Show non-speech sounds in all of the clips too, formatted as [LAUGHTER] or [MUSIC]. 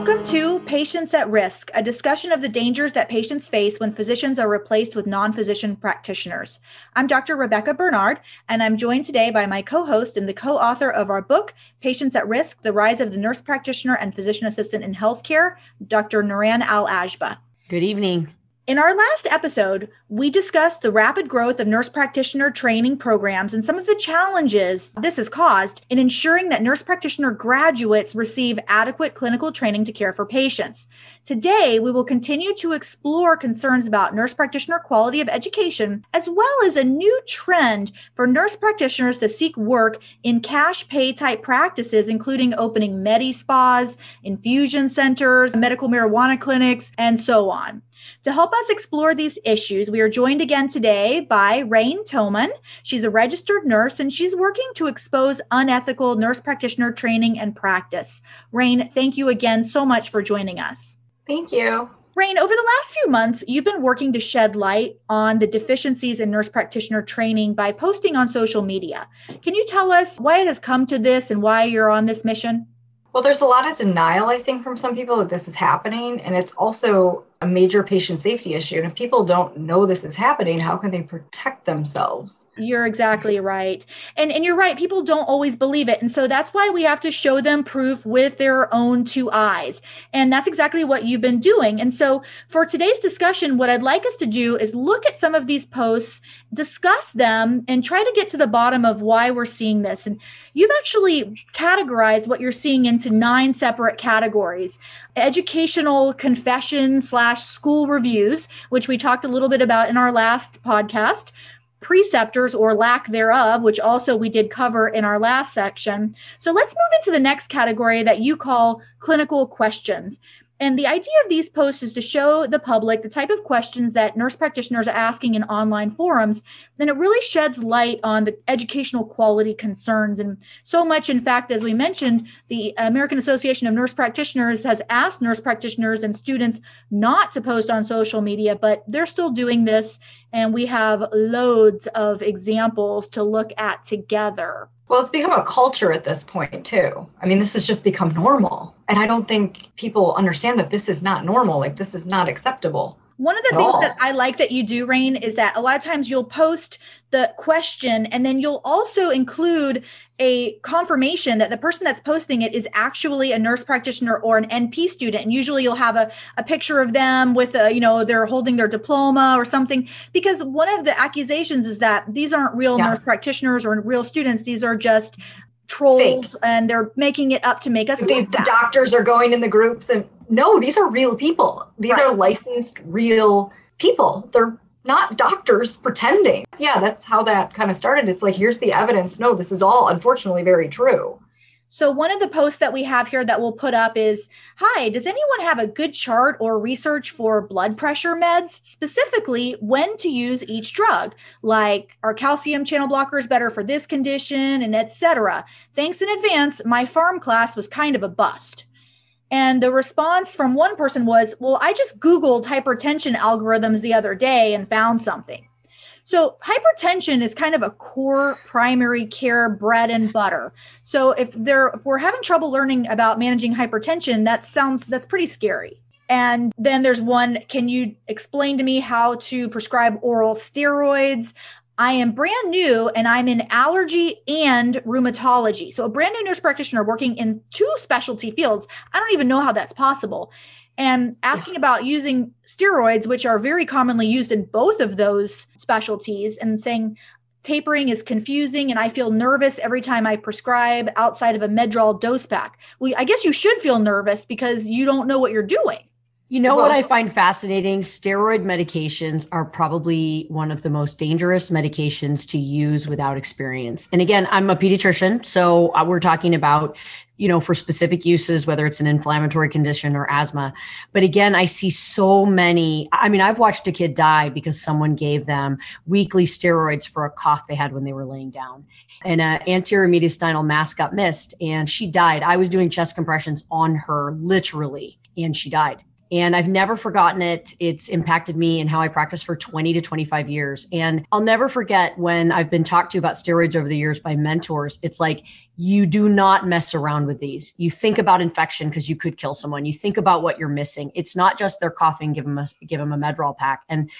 Welcome to Patients at Risk, a discussion of the dangers that patients face when physicians are replaced with non physician practitioners. I'm Dr. Rebekah Bernard, and I'm joined today by my co host and the co author of our book, Patients at Risk The Rise of the Nurse Practitioner and Physician Assistant in Healthcare, Dr. Niran Al-Agba. Good evening. In our last episode, we discussed the rapid growth of nurse practitioner training programs and some of the challenges this has caused in ensuring that nurse practitioner graduates receive adequate clinical training to care for patients. Today, we will continue to explore concerns about nurse practitioner quality of education, as well as a new trend for nurse practitioners to seek work in cash pay type practices, including opening medi spas, infusion centers, medical marijuana clinics, and so on. To help us explore these issues, we are joined again today by Rain Toman. She's a registered nurse and she's working to expose unethical nurse practitioner training and practice. Rain, thank you again so much for joining us. Thank you. Rain, over the last few months, you've been working to shed light on the deficiencies in nurse practitioner training by posting on social media. Can you tell us why it has come to this and why you're on this mission? Well, there's a lot of denial, I think, from some people that this is happening. And it's also a major patient safety issue. And if people don't know this is happening, how can they protect themselves? You're exactly right. And and you're right, people don't always believe it. And so that's why we have to show them proof with their own two eyes. And that's exactly what you've been doing. And so for today's discussion, what I'd like us to do is look at some of these posts, discuss them and try to get to the bottom of why we're seeing this. And you've actually categorized what you're seeing into nine separate categories. Educational confession slash school reviews, which we talked a little bit about in our last podcast preceptors or lack thereof, which also we did cover in our last section. So let's move into the next category that you call clinical questions. And the idea of these posts is to show the public the type of questions that nurse practitioners are asking in online forums. Then it really sheds light on the educational quality concerns. And so much, in fact, as we mentioned, the American Association of Nurse Practitioners has asked nurse practitioners and students not to post on social media, but they're still doing this. And we have loads of examples to look at together. Well, it's become a culture at this point, too. I mean, this has just become normal. And I don't think people understand that this is not normal. Like, this is not acceptable. One of the things all. that I like that you do, Rain, is that a lot of times you'll post the question and then you'll also include a confirmation that the person that's posting it is actually a nurse practitioner or an NP student. And usually you'll have a, a picture of them with a, you know, they're holding their diploma or something. Because one of the accusations is that these aren't real yeah. nurse practitioners or real students. These are just trolls Fake. and they're making it up to make us these doctors are going in the groups and no these are real people these right. are licensed real people they're not doctors pretending. Yeah, that's how that kind of started. It's like, here's the evidence. No, this is all unfortunately very true. So, one of the posts that we have here that we'll put up is Hi, does anyone have a good chart or research for blood pressure meds, specifically when to use each drug? Like, are calcium channel blockers better for this condition, and etc. Thanks in advance. My pharm class was kind of a bust. And the response from one person was, Well, I just Googled hypertension algorithms the other day and found something. So, hypertension is kind of a core primary care bread and butter. So, if they're if we're having trouble learning about managing hypertension, that sounds that's pretty scary. And then there's one, can you explain to me how to prescribe oral steroids? I am brand new and I'm in allergy and rheumatology. So, a brand new nurse practitioner working in two specialty fields. I don't even know how that's possible. And asking about using steroids, which are very commonly used in both of those specialties, and saying, tapering is confusing and I feel nervous every time I prescribe outside of a Medrol dose pack. Well, I guess you should feel nervous because you don't know what you're doing. You know well, what I find fascinating? Steroid medications are probably one of the most dangerous medications to use without experience. And again, I'm a pediatrician, so uh, we're talking about, you know, for specific uses, whether it's an inflammatory condition or asthma. But again, I see so many. I mean, I've watched a kid die because someone gave them weekly steroids for a cough they had when they were laying down. And an anterior mediastinal mass got missed and she died. I was doing chest compressions on her literally, and she died And I've never forgotten it. It's impacted me and how I practice for 20 to 25 years. And I'll never forget when I've been talked to about steroids over the years by mentors. It's like, you do not mess around with these. You think about infection because you could kill someone. You think about what you're missing. It's not just they're coughing, give them a give them a Medrol pack. And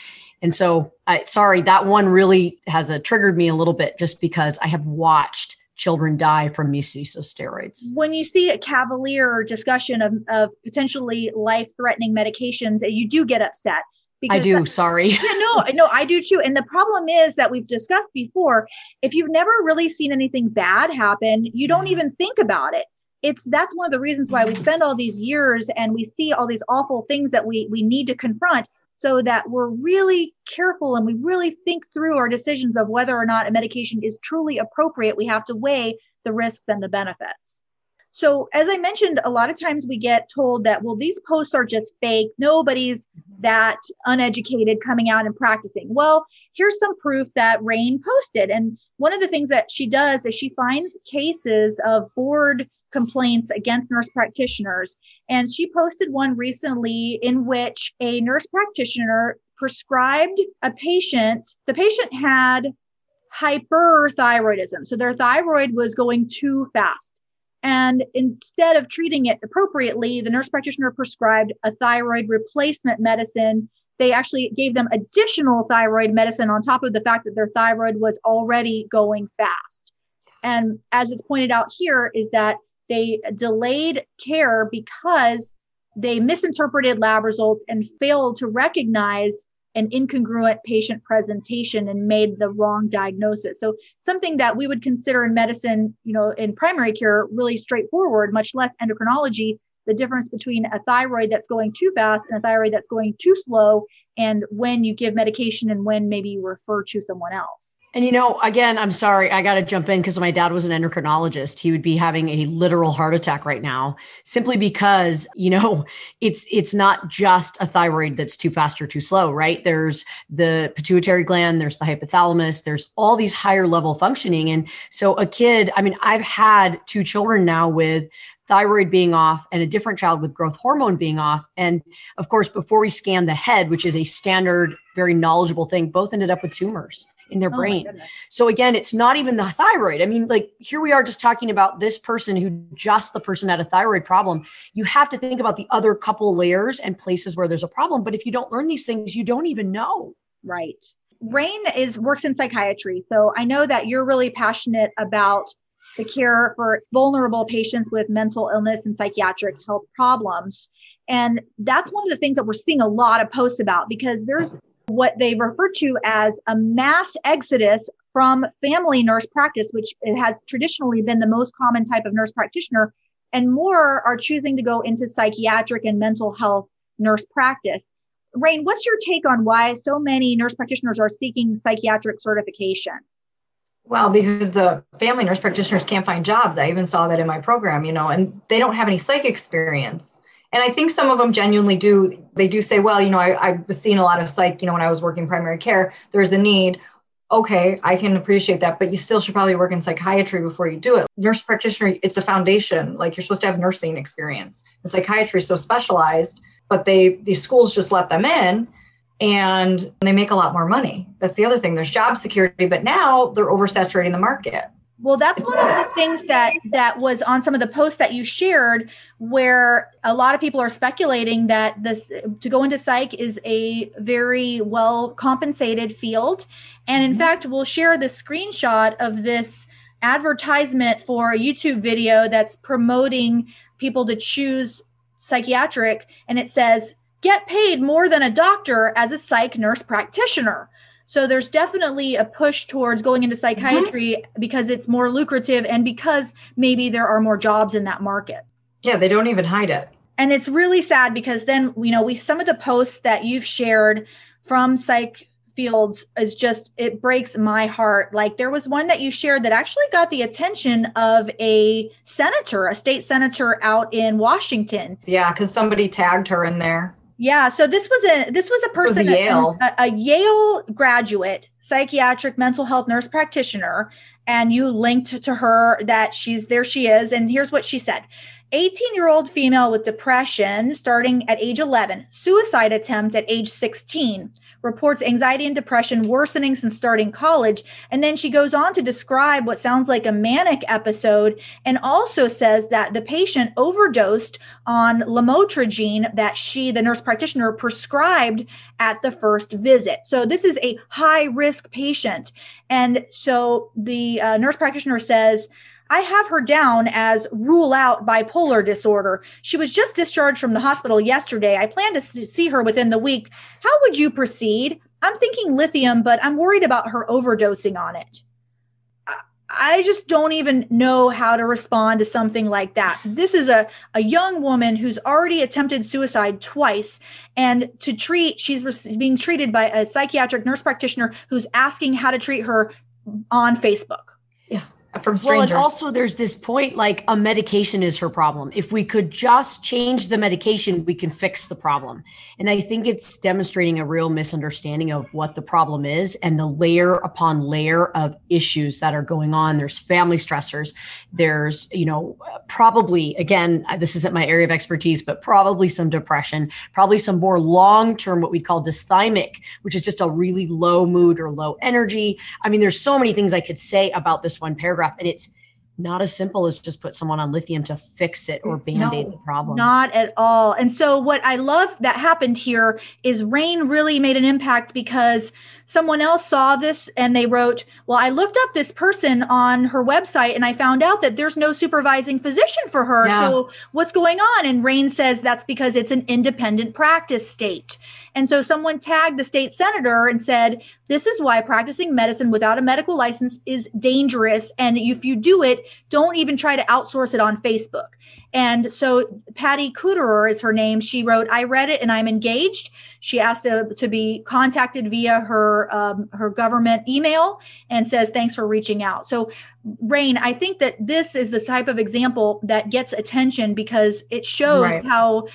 and so I sorry, that one really has a, triggered me a little bit just because I have watched children die from misuse of steroids. When you see a cavalier discussion of, of potentially life threatening medications, you do get upset. I do. That, sorry. Yeah, no, no, I do too. And the problem is that we've discussed before. If you've never really seen anything bad happen, you don't mm-hmm. even think about it. It's that's one of the reasons why we spend all these years and we see all these awful things that we we need to confront so that we're really careful and we really think through our decisions of whether or not a medication is truly appropriate. We have to weigh the risks and the benefits. So, as I mentioned, a lot of times we get told that, well, these posts are just fake. Nobody's mm-hmm. that uneducated coming out and practicing. Well, here's some proof that Rain posted. And one of the things that she does is she finds cases of board complaints against nurse practitioners. And she posted one recently in which a nurse practitioner prescribed a patient, the patient had hyperthyroidism. So their thyroid was going too fast. And instead of treating it appropriately, the nurse practitioner prescribed a thyroid replacement medicine. They actually gave them additional thyroid medicine on top of the fact that their thyroid was already going fast. And as it's pointed out here, is that they delayed care because they misinterpreted lab results and failed to recognize an incongruent patient presentation and made the wrong diagnosis. So something that we would consider in medicine, you know, in primary care, really straightforward, much less endocrinology, the difference between a thyroid that's going too fast and a thyroid that's going too slow, and when you give medication and when maybe you refer to someone else. And you know, again, I'm sorry, I got to jump in because my dad was an endocrinologist. He would be having a literal heart attack right now, simply because you know [LAUGHS] it's it's not just a thyroid that's too fast or too slow, right? There's the pituitary gland, there's the hypothalamus, there's all these higher level functioning, and so a kid. I mean, I've had two children now with thyroid being off and a different child with growth hormone being off. And of course, before we scanned the head, which is a standard, very knowledgeable thing, both ended up with tumors in their oh brain. So again, it's not even the thyroid. I mean, like here we are just talking about this person who just the person had a thyroid problem. You have to think about the other couple layers and places where there's a problem. But if you don't learn these things, you don't even know. Right. Rain is works in psychiatry. So I know that you're really passionate about the care for vulnerable patients with mental illness and psychiatric health problems. And that's one of the things that we're seeing a lot of posts about because there's what they refer to as a mass exodus from family nurse practice, which has traditionally been the most common type of nurse practitioner, and more are choosing to go into psychiatric and mental health nurse practice. Rain, what's your take on why so many nurse practitioners are seeking psychiatric certification? Well, because the family nurse practitioners can't find jobs. I even saw that in my program, you know, and they don't have any psych experience. And I think some of them genuinely do. They do say, well, you know, I, I was seeing a lot of psych, you know, when I was working primary care, there's a need. Okay, I can appreciate that, but you still should probably work in psychiatry before you do it. Nurse practitioner, it's a foundation. Like you're supposed to have nursing experience. And psychiatry is so specialized, but they these schools just let them in and they make a lot more money. That's the other thing. There's job security, but now they're oversaturating the market. Well, that's one of the things that that was on some of the posts that you shared, where a lot of people are speculating that this to go into psych is a very well compensated field, and in mm-hmm. fact, we'll share the screenshot of this advertisement for a YouTube video that's promoting people to choose psychiatric, and it says get paid more than a doctor as a psych nurse practitioner. So there's definitely a push towards going into psychiatry mm-hmm. because it's more lucrative and because maybe there are more jobs in that market. Yeah, they don't even hide it. And it's really sad because then, you know, we some of the posts that you've shared from psych fields is just it breaks my heart. Like there was one that you shared that actually got the attention of a senator, a state senator out in Washington. Yeah, cuz somebody tagged her in there. Yeah, so this was a this was a person was Yale a, a, Yale graduate, psychiatric mental health nurse practitioner, and you linked to her that she's there she is and here's what she said. 18 year old female with depression starting at age 11, suicide attempt at age 16, reports anxiety and depression worsening since starting college. And then she goes on to describe what sounds like a manic episode and also says that the patient overdosed on lamotrigine that she, the nurse practitioner, prescribed at the first visit. So this is a high risk patient. And so the uh, nurse practitioner says, I have her down as rule out bipolar disorder. She was just discharged from the hospital yesterday. I plan to see her within the week. How would you proceed? I'm thinking lithium, but I'm worried about her overdosing on it. I just don't even know how to respond to something like that. This is a, a young woman who's already attempted suicide twice. And to treat, she's being treated by a psychiatric nurse practitioner who's asking how to treat her on Facebook from strangers. Well, and also there's this point like a medication is her problem. If we could just change the medication, we can fix the problem. And I think it's demonstrating a real misunderstanding of what the problem is and the layer upon layer of issues that are going on. There's family stressors. There's, you know, probably again, this isn't my area of expertise, but probably some depression, probably some more long-term what we call dysthymic, which is just a really low mood or low energy. I mean, there's so many things I could say about this one paragraph paragraph and it's not as simple as just put someone on lithium to fix it or band-aid no, the problem. not at all. And so what i love that happened here is rain really made an impact because someone else saw this and they wrote, Well, I looked up this person on her website and I found out that there's no supervising physician for her. Yeah. So what's going on? And Rain says that's because it's an independent practice state. And so someone tagged the state senator and said, This is why practicing medicine without a medical license is dangerous. And if you do it, don't even try to outsource it on Facebook. And so Patty Kuderer is her name. She wrote, I read it and I'm engaged. She asked to, to be contacted via her um, her government email and says, thanks for reaching out. So Rain, I think that this is the type of example that gets attention because it shows right. how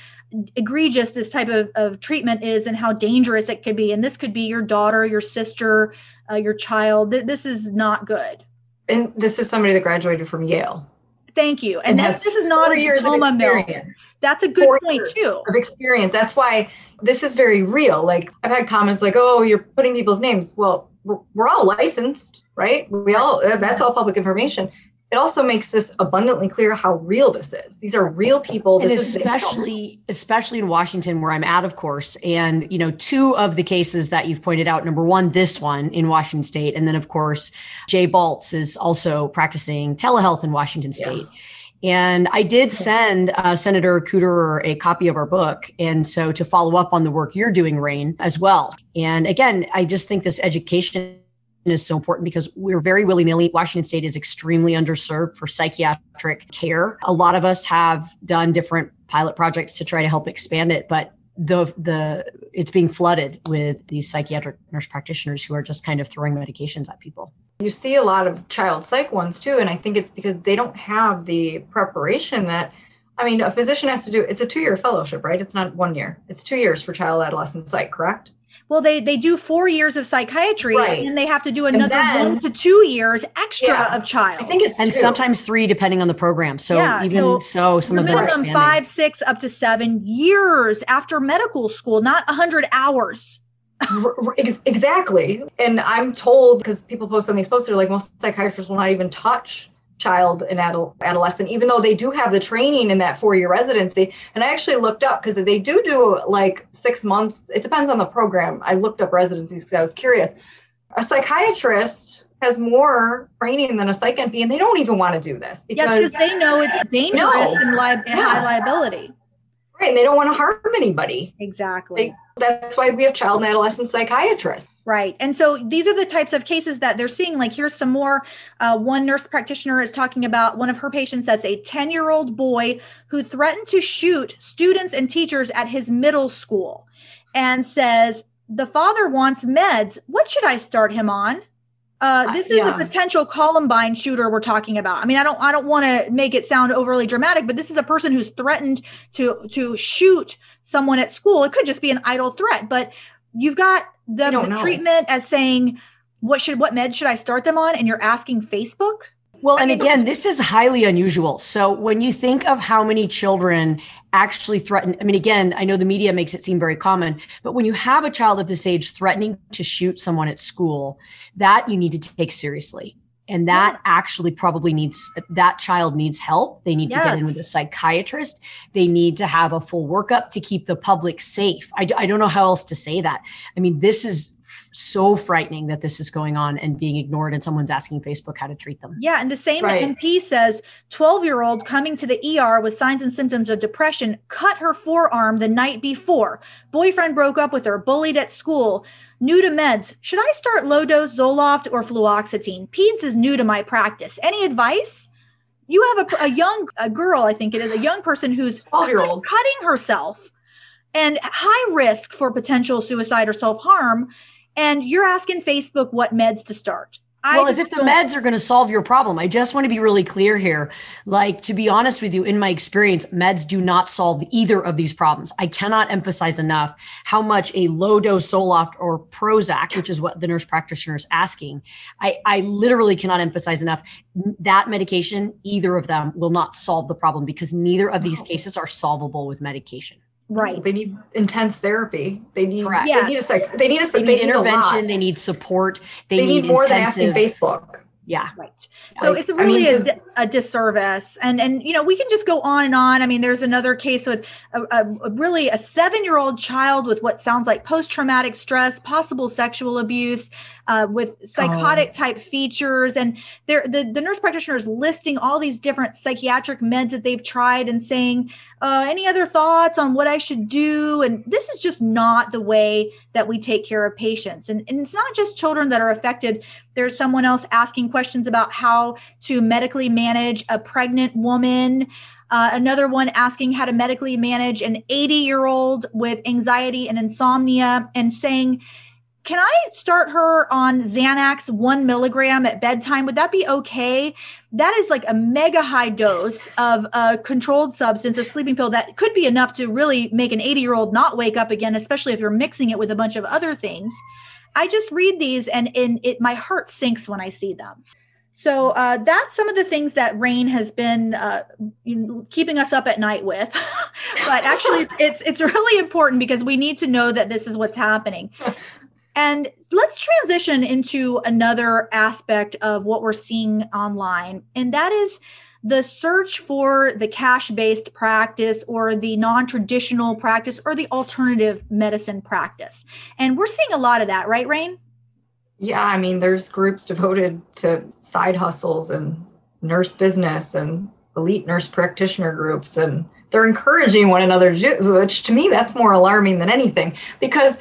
egregious this type of, of treatment is and how dangerous it could be. And this could be your daughter, your sister, uh, your child. This is not good. And this is somebody that graduated from Yale. Thank you. And, and this is not a years diploma of experience. Mill. That's a good four point too. Of experience. That's why this is very real. Like I've had comments like, "Oh, you're putting people's names." Well, we're, we're all licensed, right? We all that's all public information it also makes this abundantly clear how real this is. These are real people. and especially, especially in Washington, where I'm at, of course. And you know, two of the cases that you've pointed out. Number one, this one in Washington State, and then of course, Jay Baltz is also practicing telehealth in Washington State. Yeah. And I did send uh, Senator Kuderer a copy of our book. And so to follow up on the work you're doing, Rain, as well. And again, I just think this education is so important because we're very willy nilly. Washington State is extremely underserved for psychiatric care. A lot of us have done different pilot projects to try to help expand it, but the the it's being flooded with these psychiatric nurse practitioners who are just kind of throwing medications at people. You see a lot of child psych ones too, and I think it's because they don't have the preparation that I mean, a physician has to do. It's a two-year fellowship, right? It's not one year. It's two years for child adolescent psych, correct? Well they they do four years of psychiatry right. and they have to do another then, one to two years extra yeah, of child. I think it's and two. sometimes three depending on the program. So yeah, even so, so some of them are five six up to seven years after medical school not 100 hours. Exactly. And i'm told because people post on these posts they're like most psychiatrists will not even touch child and adolescent, even though they do have the training in that four year residency. And I actually looked up because they do do like six months. It depends on the program. I looked up residencies because I was curious. A psychiatrist has more training than a psych NP, and they don't even want to do this because yes, they know it's dangerous no. and, li- yeah. high liability. Right, and they don't want to harm anybody. Exactly. They, that's why we have child and adolescent psychiatrists. Right. And so these are the types of cases that they're seeing. Like, here's some more. Uh, one nurse practitioner is talking about one of her patients that's a 10 year old boy who threatened to shoot students and teachers at his middle school and says, The father wants meds. What should I start him on? Uh, this is yeah. a potential Columbine shooter we're talking about. I mean, I don't, I don't want to make it sound overly dramatic, but this is a person who's threatened to to shoot someone at school. It could just be an idle threat, but you've got the, the treatment as saying what should what med should I start them on, and you're asking Facebook. Well, and again, this is highly unusual. So when you think of how many children actually threaten, I mean, again, I know the media makes it seem very common, but when you have a child of this age threatening to shoot someone at school, that you need to take seriously. And that yes. actually probably needs that child needs help. They need yes. to get in with a psychiatrist. They need to have a full workup to keep the public safe. I, I don't know how else to say that. I mean, this is so frightening that this is going on and being ignored and someone's asking facebook how to treat them. Yeah and the same right. mp says 12 year old coming to the er with signs and symptoms of depression cut her forearm the night before. Boyfriend broke up with her bullied at school. New to meds. Should i start low dose zoloft or fluoxetine? Peds is new to my practice. Any advice? You have a, a young a girl i think it is a young person who's 12 year old cutting herself. And high risk for potential suicide or self-harm and you're asking Facebook what meds to start. I well, as if the meds are going to solve your problem. I just want to be really clear here. Like, to be honest with you, in my experience, meds do not solve either of these problems. I cannot emphasize enough how much a low dose Zoloft or Prozac, which is what the nurse practitioner is asking, I, I literally cannot emphasize enough that medication, either of them will not solve the problem because neither of these cases are solvable with medication. Right. They need intense therapy. They need Correct. they need a psych, they need a they, they need, intervention, they need support, they, they need, need, more intensive, than asking Facebook. Yeah. Right. So like, it's really I mean, a, a, disservice. And, and, you know, we can just go on and on. I mean, there's another case with a, a, really a seven year old child with what sounds like post traumatic stress, possible sexual abuse, uh, with psychotic oh. type features. And there, the, the nurse practitioner is listing all these different psychiatric meds that they've tried and saying, uh, any other thoughts on what I should do? And this is just not the way that we take care of patients. And, and it's not just children that are affected. There's someone else asking questions about how to medically manage a pregnant woman. Uh, another one asking how to medically manage an 80 year old with anxiety and insomnia and saying, can I start her on Xanax one milligram at bedtime? Would that be okay? That is like a mega high dose of a controlled substance, a sleeping pill that could be enough to really make an 80 year old not wake up again, especially if you're mixing it with a bunch of other things. I just read these and, in it my heart sinks when I see them. So uh, that's some of the things that rain has been uh, keeping us up at night with. [LAUGHS] but actually, [LAUGHS] it's it's really important because we need to know that this is what's happening. [LAUGHS] And let's transition into another aspect of what we're seeing online, and that is the search for the cash based practice or the non traditional practice or the alternative medicine practice. And we're seeing a lot of that, right, Rain? Yeah, I mean, there's groups devoted to side hustles and nurse business and elite nurse practitioner groups, and they're encouraging one another, which to me, that's more alarming than anything because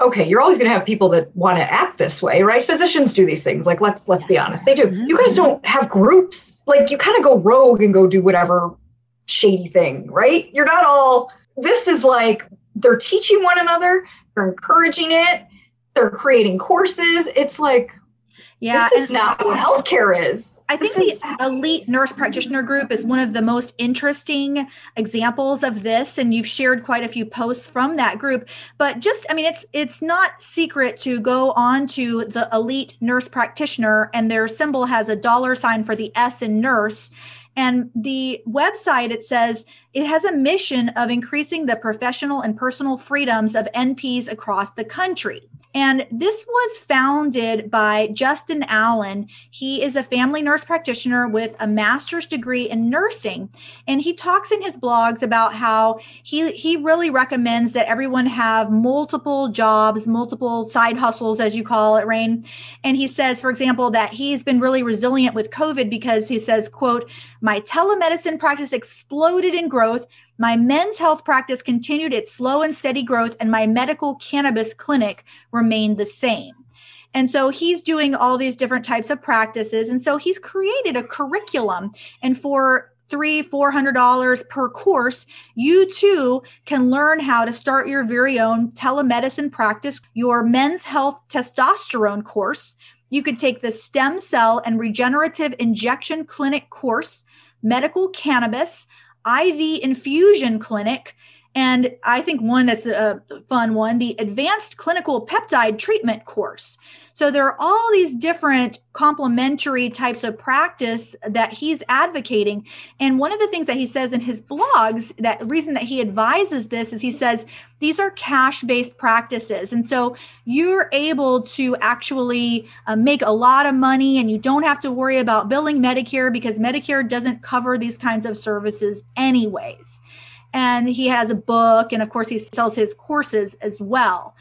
okay you're always going to have people that want to act this way right? Physicians do these things like let's let's be honest they do. Mm-hmm. you guys don't have groups like you kind of go rogue and go do whatever shady thing right? You're not all this is like they're teaching one another they're encouraging it they're creating courses it's like yeah this is not what healthcare is. I think the elite nurse practitioner group is one of the most interesting examples of this and you've shared quite a few posts from that group. But just I mean it's it's not secret to go on to the elite nurse practitioner and their symbol has a dollar sign for the S in nurse. And the website, it says it has a mission of increasing the professional and personal freedoms of NPs across the country. And this was founded by Justin Allen. He is a family nurse practitioner with a master's degree in nursing. And he talks in his blogs about how he, he really recommends that everyone have multiple jobs, multiple side hustles, as you call it, Rain. And he says, for example, that he's been really resilient with COVID because he says, quote, my telemedicine practice exploded in growth my men's health practice continued its slow and steady growth, and my medical cannabis clinic remained the same. And so he's doing all these different types of practices. And so he's created a curriculum. And for three, four hundred dollars per course, you too can learn how to start your very own telemedicine practice, your men's health testosterone course. You could take the stem cell and regenerative injection clinic course, medical cannabis, IV infusion clinic. And I think one that's a fun one, the advanced clinical peptide treatment course. So there are all these different complementary types of practice that he's advocating. And one of the things that he says in his blogs, that reason that he advises this is he says these are cash based practices. And so you're able to actually uh, make a lot of money and you don't have to worry about billing Medicare because Medicare doesn't cover these kinds of services, anyways. And he has a book, and of course, he sells his courses as well.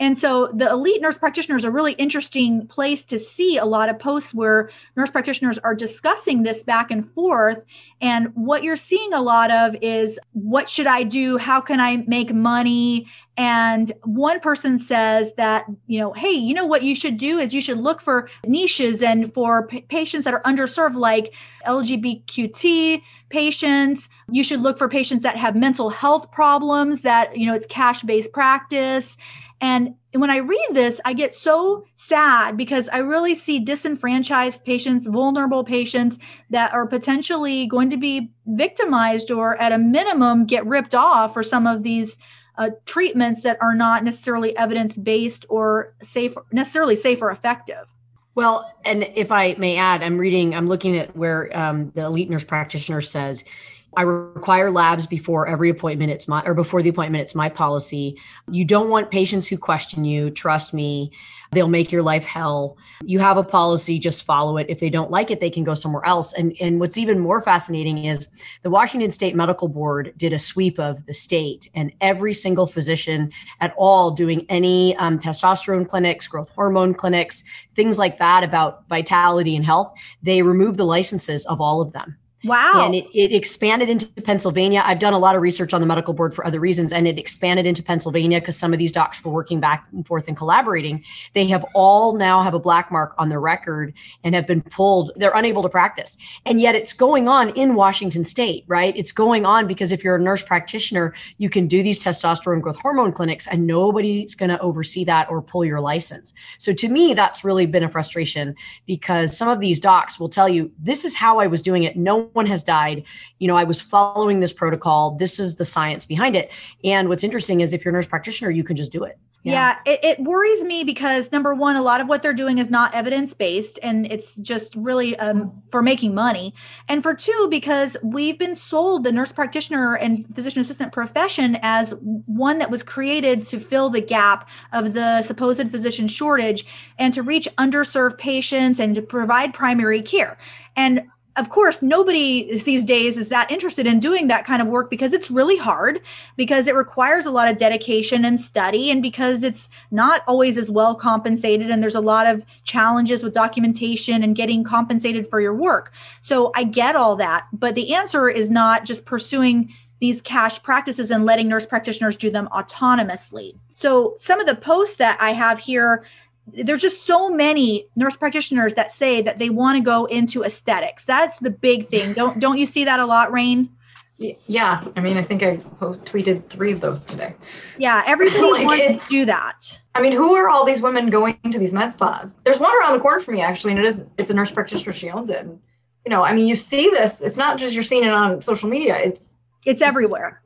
And so the elite nurse practitioner is a really interesting place to see a lot of posts where nurse practitioners are discussing this back and forth. And what you're seeing a lot of is what should I do? How can I make money? And one person says that, you know, hey, you know what you should do is you should look for niches and for p- patients that are underserved, like LGBTQT patients. You should look for patients that have mental health problems, that, you know, it's cash based practice and when I read this, I get so sad because I really see disenfranchised patients, vulnerable patients that are potentially going to be victimized or, at a minimum, get ripped off for some of these uh, treatments that are not necessarily evidence based or safe, necessarily safe or effective. Well, and if I may add, I'm reading, I'm looking at where um, the elite nurse practitioner says I require labs before every appointment. It's my, or before the appointment, it's my policy. You don't want patients who question you. Trust me, they'll make your life hell. You have a policy, just follow it. If they don't like it, they can go somewhere else. And, and what's even more fascinating is the Washington State Medical Board did a sweep of the state, and every single physician at all doing any um, testosterone clinics, growth hormone clinics, things like that about vitality and health, they removed the licenses of all of them. Wow. And it, it expanded into Pennsylvania. I've done a lot of research on the medical board for other reasons, and it expanded into Pennsylvania because some of these docs were working back and forth and collaborating. They have all now have a black mark on their record and have been pulled. They're unable to practice. And yet it's going on in Washington state, right? It's going on because if you're a nurse practitioner, you can do these testosterone growth hormone clinics and nobody's going to oversee that or pull your license. So to me, that's really been a frustration because some of these docs will tell you, this is how I was doing it. No one has died. You know, I was following this protocol. This is the science behind it. And what's interesting is if you're a nurse practitioner, you can just do it. Yeah, yeah it, it, worries me because number one, a lot of what they're doing is not evidence based and it's just really um, for making money. And for two, because we've been sold the nurse practitioner and physician assistant profession as one that was created to fill the gap of the supposed physician shortage and to reach underserved patients and to provide primary care. And of course, nobody these days is that interested in doing that kind of work because it's really hard, because it requires a lot of dedication and study, and because it's not always as well compensated. And there's a lot of challenges with documentation and getting compensated for your work. So I get all that. But the answer is not just pursuing these cash practices and letting nurse practitioners do them autonomously. So some of the posts that I have here there's just so many nurse practitioners that say that they want to go into aesthetics. That's the big thing. [LAUGHS] Don't don't you see that a lot, Rain? Yeah, I mean, I think I post tweeted three of those today. Yeah, everybody [LAUGHS] like wants to do that. I mean, who are all these women going to these med spas? There's one around the corner for me actually, and it is it's a nurse practitioner. She owns it. And, you know, I mean, you see this. It's not just you're seeing it on social media. It's it's everywhere.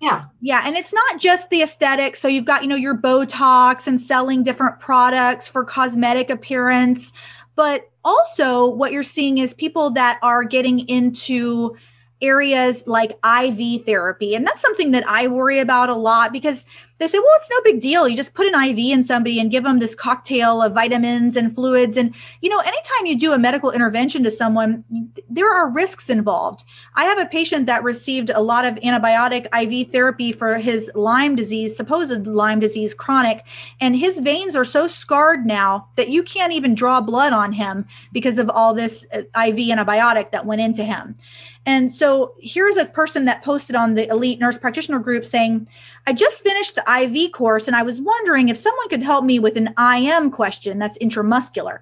Yeah. Yeah. And it's not just the aesthetic. So you've got, you know, your Botox and selling different products for cosmetic appearance. But also, what you're seeing is people that are getting into areas like IV therapy. And that's something that I worry about a lot because they say, well, it's no big deal. You just put an IV in somebody and give them this cocktail of vitamins and fluids. And, you know, anytime you do a medical intervention to someone, there are risks involved. I have a patient that received a lot of antibiotic IV therapy for his Lyme disease, supposed Lyme disease, chronic. And his veins are so scarred now that you can't even draw blood on him because of all this uh, IV antibiotic that went into him. And so here's a person that posted on the elite nurse practitioner group saying, I just finished the IV course and I was wondering if someone could help me with an IM question that's intramuscular.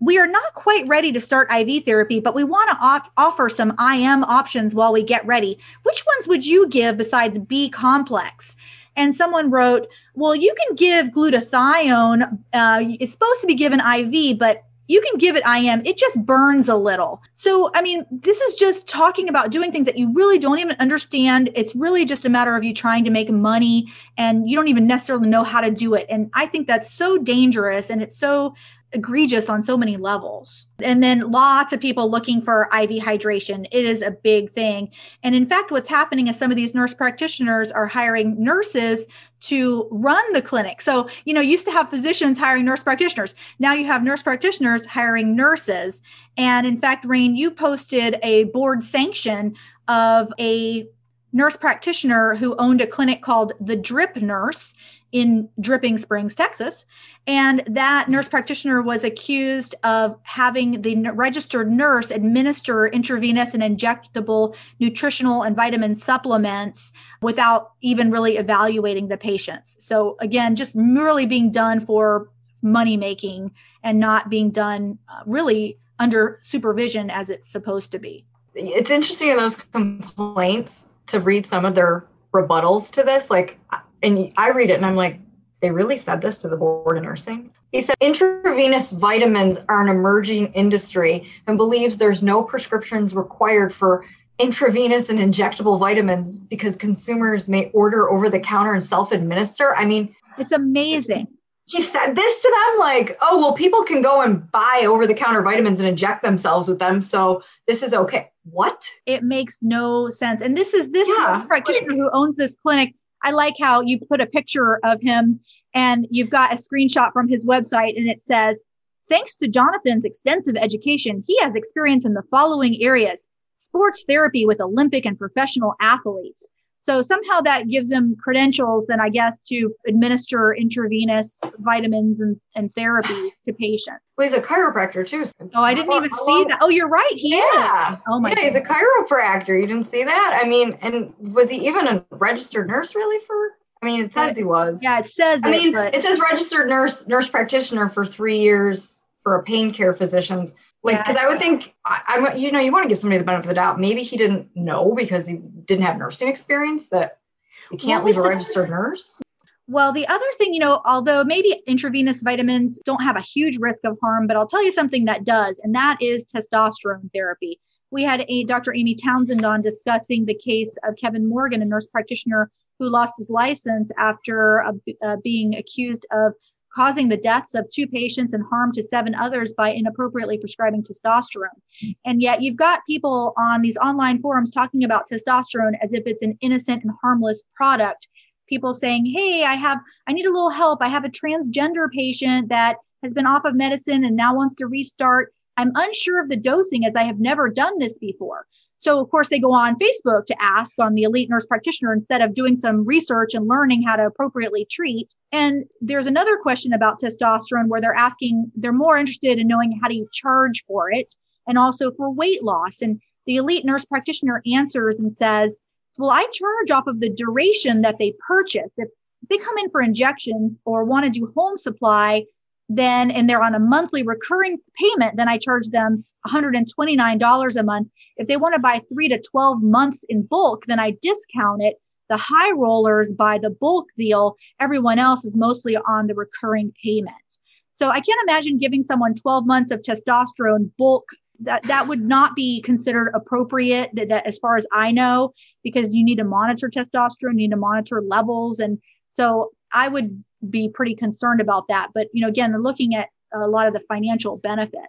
We are not quite ready to start IV therapy, but we want to op- offer some IM options while we get ready. Which ones would you give besides B complex? And someone wrote, Well, you can give glutathione. Uh, it's supposed to be given IV, but you can give it IM. it just burns a little. So, I mean, this is just talking about doing things that you really don't even understand. It's really just a matter of you trying to make money and you don't even necessarily know how to do it. And I think that's so dangerous and it's so egregious on so many levels. And then lots of people looking for IV hydration. It is a big thing. And in fact, what's happening is some of these nurse practitioners are hiring nurses to run the clinic. So, you know, used to have physicians hiring nurse practitioners. Now you have nurse practitioners hiring nurses. And in fact, Rain, you posted a board sanction of a nurse practitioner who owned a clinic called the Drip Nurse in Dripping Springs, Texas. And that nurse practitioner was accused of having the registered nurse administer intravenous and injectable nutritional and vitamin supplements without even really evaluating the patients. So, again, just merely being done for money making and not being done uh, really under supervision as it's supposed to be. It's interesting in those complaints to read some of their rebuttals to this. Like, and I read it and I'm like, they really said this to the board of nursing. He said intravenous vitamins are an emerging industry and believes there's no prescriptions required for intravenous and injectable vitamins because consumers may order over the counter and self administer. I mean, it's amazing. He said this to them like, oh, well, people can go and buy over the counter vitamins and inject themselves with them. So this is okay. What? It makes no sense. And this is this yeah, practitioner who owns this clinic. I like how you put a picture of him and you've got a screenshot from his website and it says, thanks to Jonathan's extensive education, he has experience in the following areas sports therapy with Olympic and professional athletes. So somehow that gives him credentials, then I guess, to administer intravenous vitamins and, and therapies to patients. [SIGHS] Well, he's a chiropractor too. Oh, I didn't even see that. Oh, you're right. He yeah. Is. Oh my. Yeah, he's a chiropractor. You didn't see that? I mean, and was he even a registered nurse really for? I mean, it says he was. Yeah, it says. I it, mean, but... it says registered nurse nurse practitioner for three years for a pain care physicians. Like, because yeah. I would think I, am you know, you want to give somebody the benefit of the doubt. Maybe he didn't know because he didn't have nursing experience that you can't leave a registered nurse. Well, the other thing, you know, although maybe intravenous vitamins don't have a huge risk of harm, but I'll tell you something that does, and that is testosterone therapy. We had a Dr. Amy Townsend on discussing the case of Kevin Morgan, a nurse practitioner who lost his license after uh, uh, being accused of causing the deaths of two patients and harm to seven others by inappropriately prescribing testosterone. And yet you've got people on these online forums talking about testosterone as if it's an innocent and harmless product. People saying, "Hey, I have I need a little help. I have a transgender patient that has been off of medicine and now wants to restart. I'm unsure of the dosing as I have never done this before." So, of course, they go on Facebook to ask on the elite nurse practitioner instead of doing some research and learning how to appropriately treat. And there's another question about testosterone where they're asking, they're more interested in knowing how do you charge for it and also for weight loss. And the elite nurse practitioner answers and says, Well, I charge off of the duration that they purchase. If they come in for injections or want to do home supply, then and they're on a monthly recurring payment, then I charge them $129 a month. If they want to buy three to 12 months in bulk, then I discount it. The high rollers buy the bulk deal. Everyone else is mostly on the recurring payment. So I can't imagine giving someone 12 months of testosterone bulk. That, that would not be considered appropriate that, that as far as I know, because you need to monitor testosterone, you need to monitor levels. And so I would be pretty concerned about that. But, you know, again, looking at a lot of the financial benefit.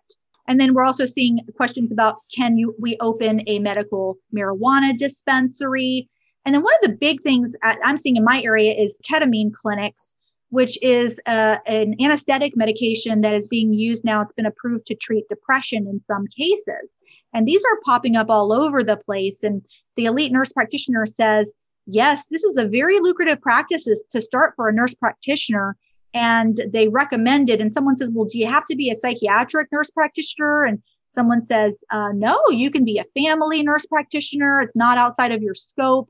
And then we're also seeing questions about can you we open a medical marijuana dispensary? And then one of the big things I'm seeing in my area is ketamine clinics, which is uh, an anesthetic medication that is being used now. It's been approved to treat depression in some cases. And these are popping up all over the place. And the elite nurse practitioner says, yes, this is a very lucrative practice to start for a nurse practitioner and they recommend it and someone says well do you have to be a psychiatric nurse practitioner? And someone says uh, no you can be a family nurse practitioner. It's not outside of your scope.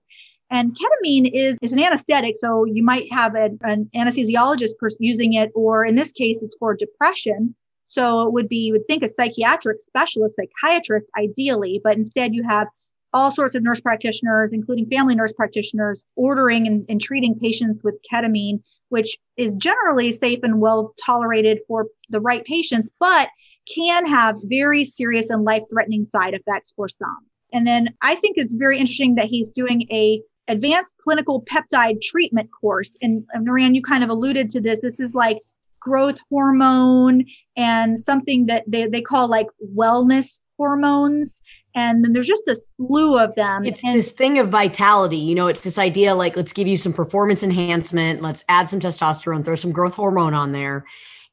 And ketamine is, is an anesthetic so you might have a, an anesthesiologist using it or in this case it's for depression. So it would be you would think a psychiatric specialist psychiatrist ideally but instead you have all sorts of nurse practitioners, including family nurse practitioners, ordering and, and, treating patients with ketamine which is generally safe and well tolerated for the right patients, but can have very serious and life threatening side effects for some. And then I think it's very interesting that he's doing a advanced clinical peptide treatment course. And, and Niran, you kind of alluded to this. This is like growth hormone and something that they, they call like wellness hormones and then there's just a slew of them. It's and- this thing of vitality. You know, it's this idea like, let's give you some performance enhancement, let's add some testosterone, throw some growth hormone on there.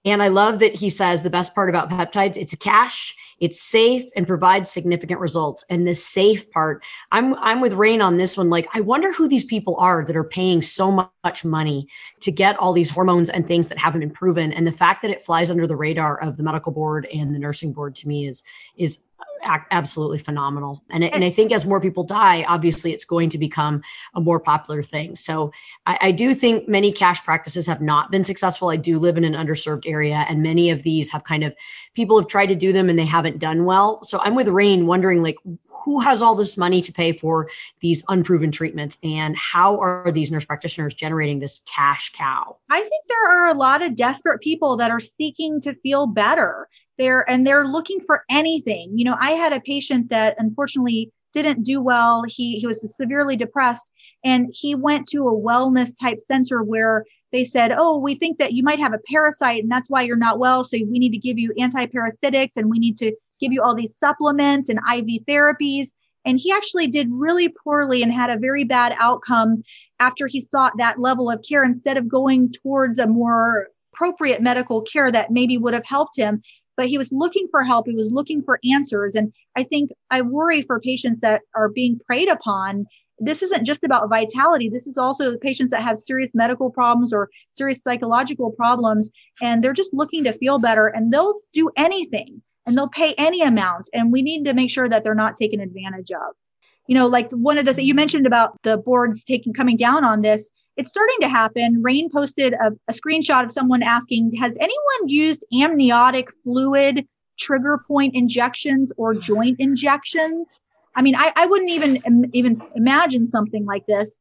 And I love that he says the best part about peptides, it's a cash, it's safe and provides significant results. And the safe part, I'm I'm with Rain on this one. Like, I wonder who these people are that are paying so much money to get all these hormones and things that haven't been proven. And the fact that it flies under the radar of the medical board and the nursing board to me is is absolutely phenomenal. And, and I think as more people die, obviously it's going to become a more popular thing. So I, I, do think many cash practices have not been successful. I do live in an underserved area, and many of these have kind of people have tried to do them and they haven't done well. So I'm with Rain wondering like who has all this money to pay for these unproven treatments and how are these nurse practitioners generating this cash cow? I think there are a lot of desperate people that are seeking to feel better they're and they're looking for anything. You know i had a patient that unfortunately didn't do well. He he was severely depressed and he went to a wellness type center where they said oh we think that you might have a parasite and that's why you're not well. So we need to give you antiparasitics and we need to give you all these supplements and iv therapies. And he actually did really poorly and had a very bad outcome after he sought that level of care instead of going towards a more appropriate medical care that maybe would have helped him but he was looking for help. He was looking for answers. And I think I worry for patients that are being preyed upon. This isn't just about vitality. This is also patients that have serious medical problems or serious psychological problems. And they're just looking to feel better and they'll do anything and they'll pay any amount. And we need to make sure that they're not taken advantage of. You know, like one of the things you mentioned about the boards taking coming down on this it's starting to happen. Rain posted a, a, screenshot of someone asking, Has anyone used amniotic fluid trigger point injections or [SIGHS] joint injections? I mean, I, I wouldn't even even imagine something like this.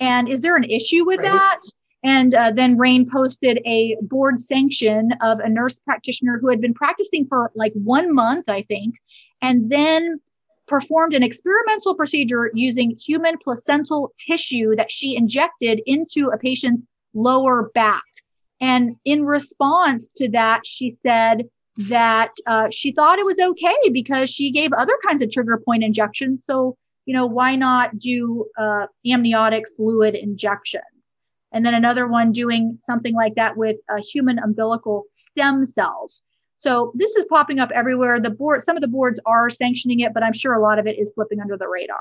And is there an issue with right. that? And uh, then Rain posted a board sanction of a nurse practitioner who had been practicing for like one month, I think, and then performed an experimental procedure using human placental tissue that she injected into a patient's lower back. And in response to that, she said that uh, she thought it was okay because she gave other kinds of trigger point injections. So, you know, why not do uh, amniotic fluid injections? And then another one doing something like that with uh, human umbilical stem cells. So this is popping up everywhere. The board, some of the boards are sanctioning it, but I'm sure a lot of it is slipping under the radar.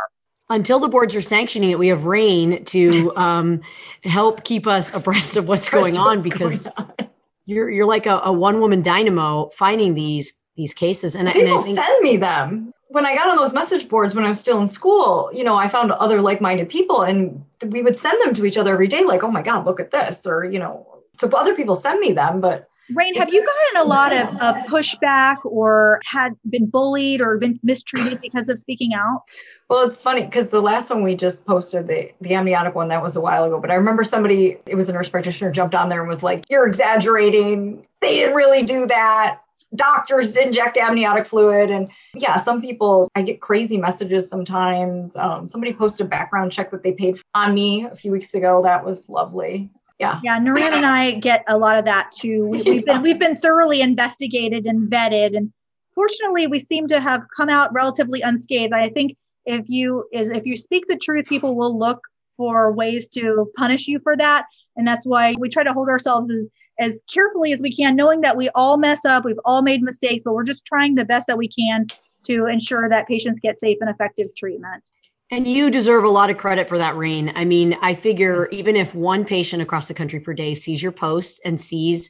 Until the boards are sanctioning it, we have Rain to [LAUGHS] um, help keep us abreast of what's going on what's because going on. you're you're like a, a one woman dynamo finding these these cases. And, people and I think, send me them when I got on those message boards when I was still in school, you know, I found other like-minded people and we would send them to each other every day, like, oh my God, look at this. Or, you know, so other people send me them, but Rain, have you gotten a lot of, of pushback or had been bullied or been mistreated because of speaking out? Well, it's funny because the last one we just posted, the, the amniotic one, that was a while ago. But I remember somebody, it was a nurse practitioner, jumped on there and was like, You're exaggerating. They didn't really do that. Doctors inject amniotic fluid. And yeah, some people, I get crazy messages sometimes. Um, somebody posted a background check that they paid on me a few weeks ago. That was lovely yeah. Yeah Niran and I get a lot of that too. We, have been we've been thoroughly investigated and vetted and fortunately we seem to have come out relatively unscathed. I think if you is if you speak the truth people will look for ways to punish you for that and that's why we try to hold ourselves as as carefully as we can knowing that we all mess up we've all made mistakes but we're just trying the best that we can to ensure that patients get safe and effective treatment and you deserve a lot of credit for that, Rain. I mean, I figure mm. even if one patient across the country per day sees your posts and sees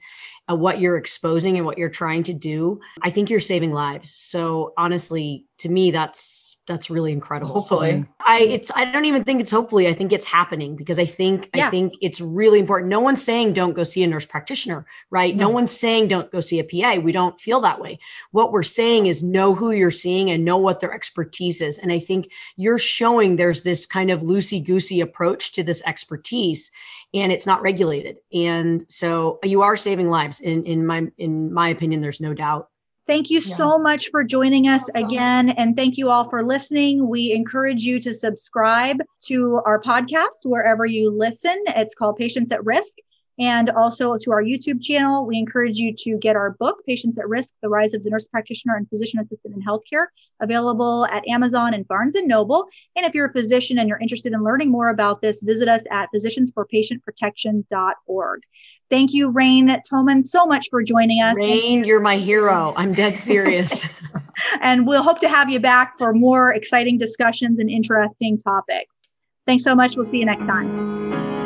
uh, what you're exposing and what you're trying to do, I think you're saving lives. So honestly, to me, that's that's really incredible. Hopefully. I it's I don't even think it's hopefully. I think it's happening because I think yeah. I think it's really important. No one's saying don't go see a nurse practitioner, right? No. no one's saying don't go see a PA. We don't feel that way. What we're saying is know who you're seeing and know what their expertise is. And I think you're showing there's this kind of loosey-goosey approach to this expertise and it's not regulated. And so you are saving lives in in my in my opinion there's no doubt. Thank you yeah. so much for joining us again. And thank you all for listening. We encourage you to subscribe to our podcast wherever you listen. It's called Patients at Risk. And also to our YouTube channel. We encourage you to get our book, Patients at Risk The Rise of the Nurse Practitioner and Physician Assistant in Healthcare, available at Amazon and Barnes and Noble. And if you're a physician and you're interested in learning more about this, visit us at physiciansforpatientprotection.org. Thank you, Rain Toman, so much for joining us. Rain, you're my hero. I'm dead [LAUGHS] serious. [LAUGHS] and we'll hope to have you back for more exciting discussions and interesting topics. Thanks so much. We'll see you next time.